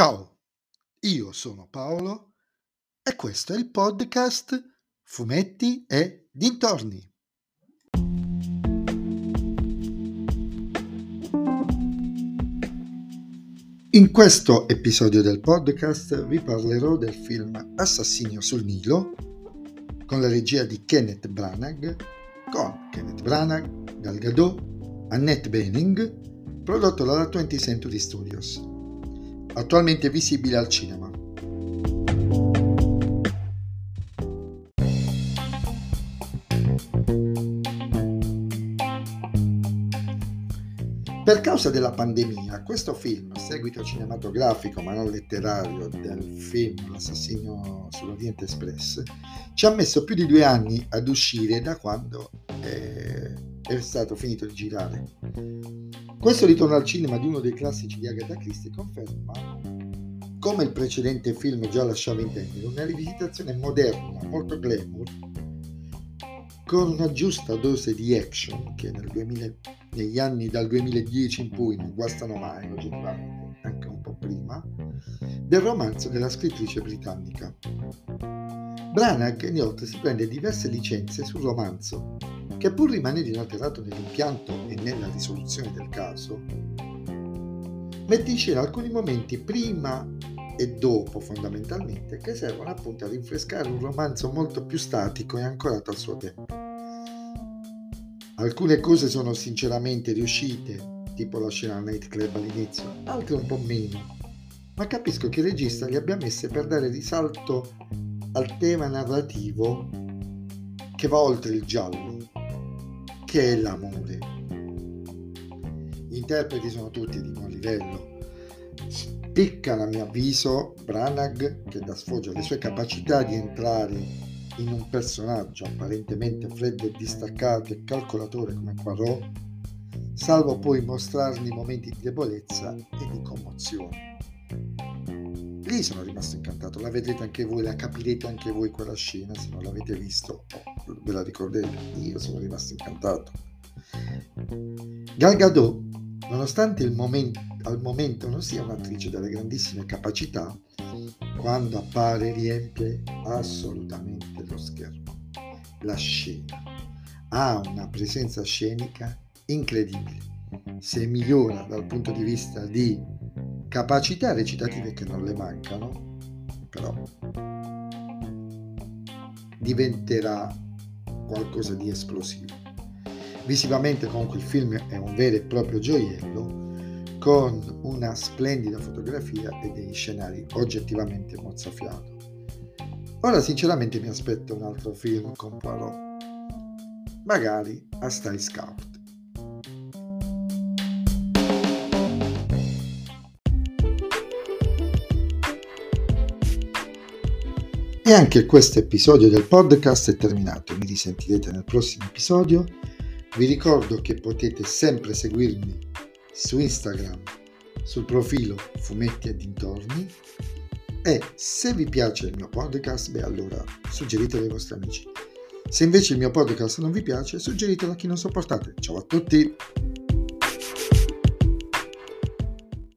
Ciao, io sono Paolo e questo è il podcast Fumetti e Dintorni. In questo episodio del podcast vi parlerò del film Assassinio sul Nilo con la regia di Kenneth Branagh, con Kenneth Branagh, Gal Gadot, Annette Bening, prodotto dalla 20th Century Studios attualmente visibile al cinema. Per causa della pandemia, questo film, seguito cinematografico ma non letterario del film L'assassino sull'Oriente Express, ci ha messo più di due anni ad uscire da quando è, è stato finito di girare. Questo ritorno al cinema di uno dei classici di Agatha Christie conferma, come il precedente film già lasciava intendere, una rivisitazione moderna, molto glamour, con una giusta dose di action che nel 2000, negli anni dal 2010 in poi non guastano mai, oggettivamente, anche un po' prima, del romanzo della scrittrice britannica. Branagh inoltre si prende diverse licenze sul romanzo che pur rimanendo inalterato nell'impianto e nella risoluzione del caso, mette in scena alcuni momenti prima e dopo fondamentalmente che servono appunto a rinfrescare un romanzo molto più statico e ancorato al suo tempo. Alcune cose sono sinceramente riuscite, tipo la scena nightclub all'inizio, altre un po' meno, ma capisco che il regista li abbia messe per dare risalto al tema narrativo che va oltre il giallo che è l'amore. Gli interpreti sono tutti di buon livello. Spicca, a mio avviso, Branagh che dà sfoggio alle sue capacità di entrare in un personaggio apparentemente freddo e distaccato e calcolatore come Poirot, salvo poi mostrargli momenti di debolezza e di commozione. Lì sono rimasto incantato, la vedrete anche voi, la capirete anche voi quella scena se non l'avete visto, oh, ve la ricorderete, io sono rimasto incantato. Gal Gadot, nonostante momento, al momento non sia un'attrice dalle grandissime capacità, quando appare riempie assolutamente lo schermo, la scena. Ha una presenza scenica incredibile. Se migliora dal punto di vista di capacità recitative che non le mancano, però diventerà qualcosa di esplosivo. Visivamente comunque il film è un vero e proprio gioiello con una splendida fotografia e degli scenari oggettivamente mozzafiato. Ora sinceramente mi aspetto un altro film con Poirot, magari a Style Scout. E anche questo episodio del podcast è terminato, mi risentirete nel prossimo episodio. Vi ricordo che potete sempre seguirmi su Instagram sul profilo Fumetti e Dintorni e se vi piace il mio podcast, beh allora suggeritelo ai vostri amici. Se invece il mio podcast non vi piace, suggeritelo a chi non sopportate. Ciao a tutti!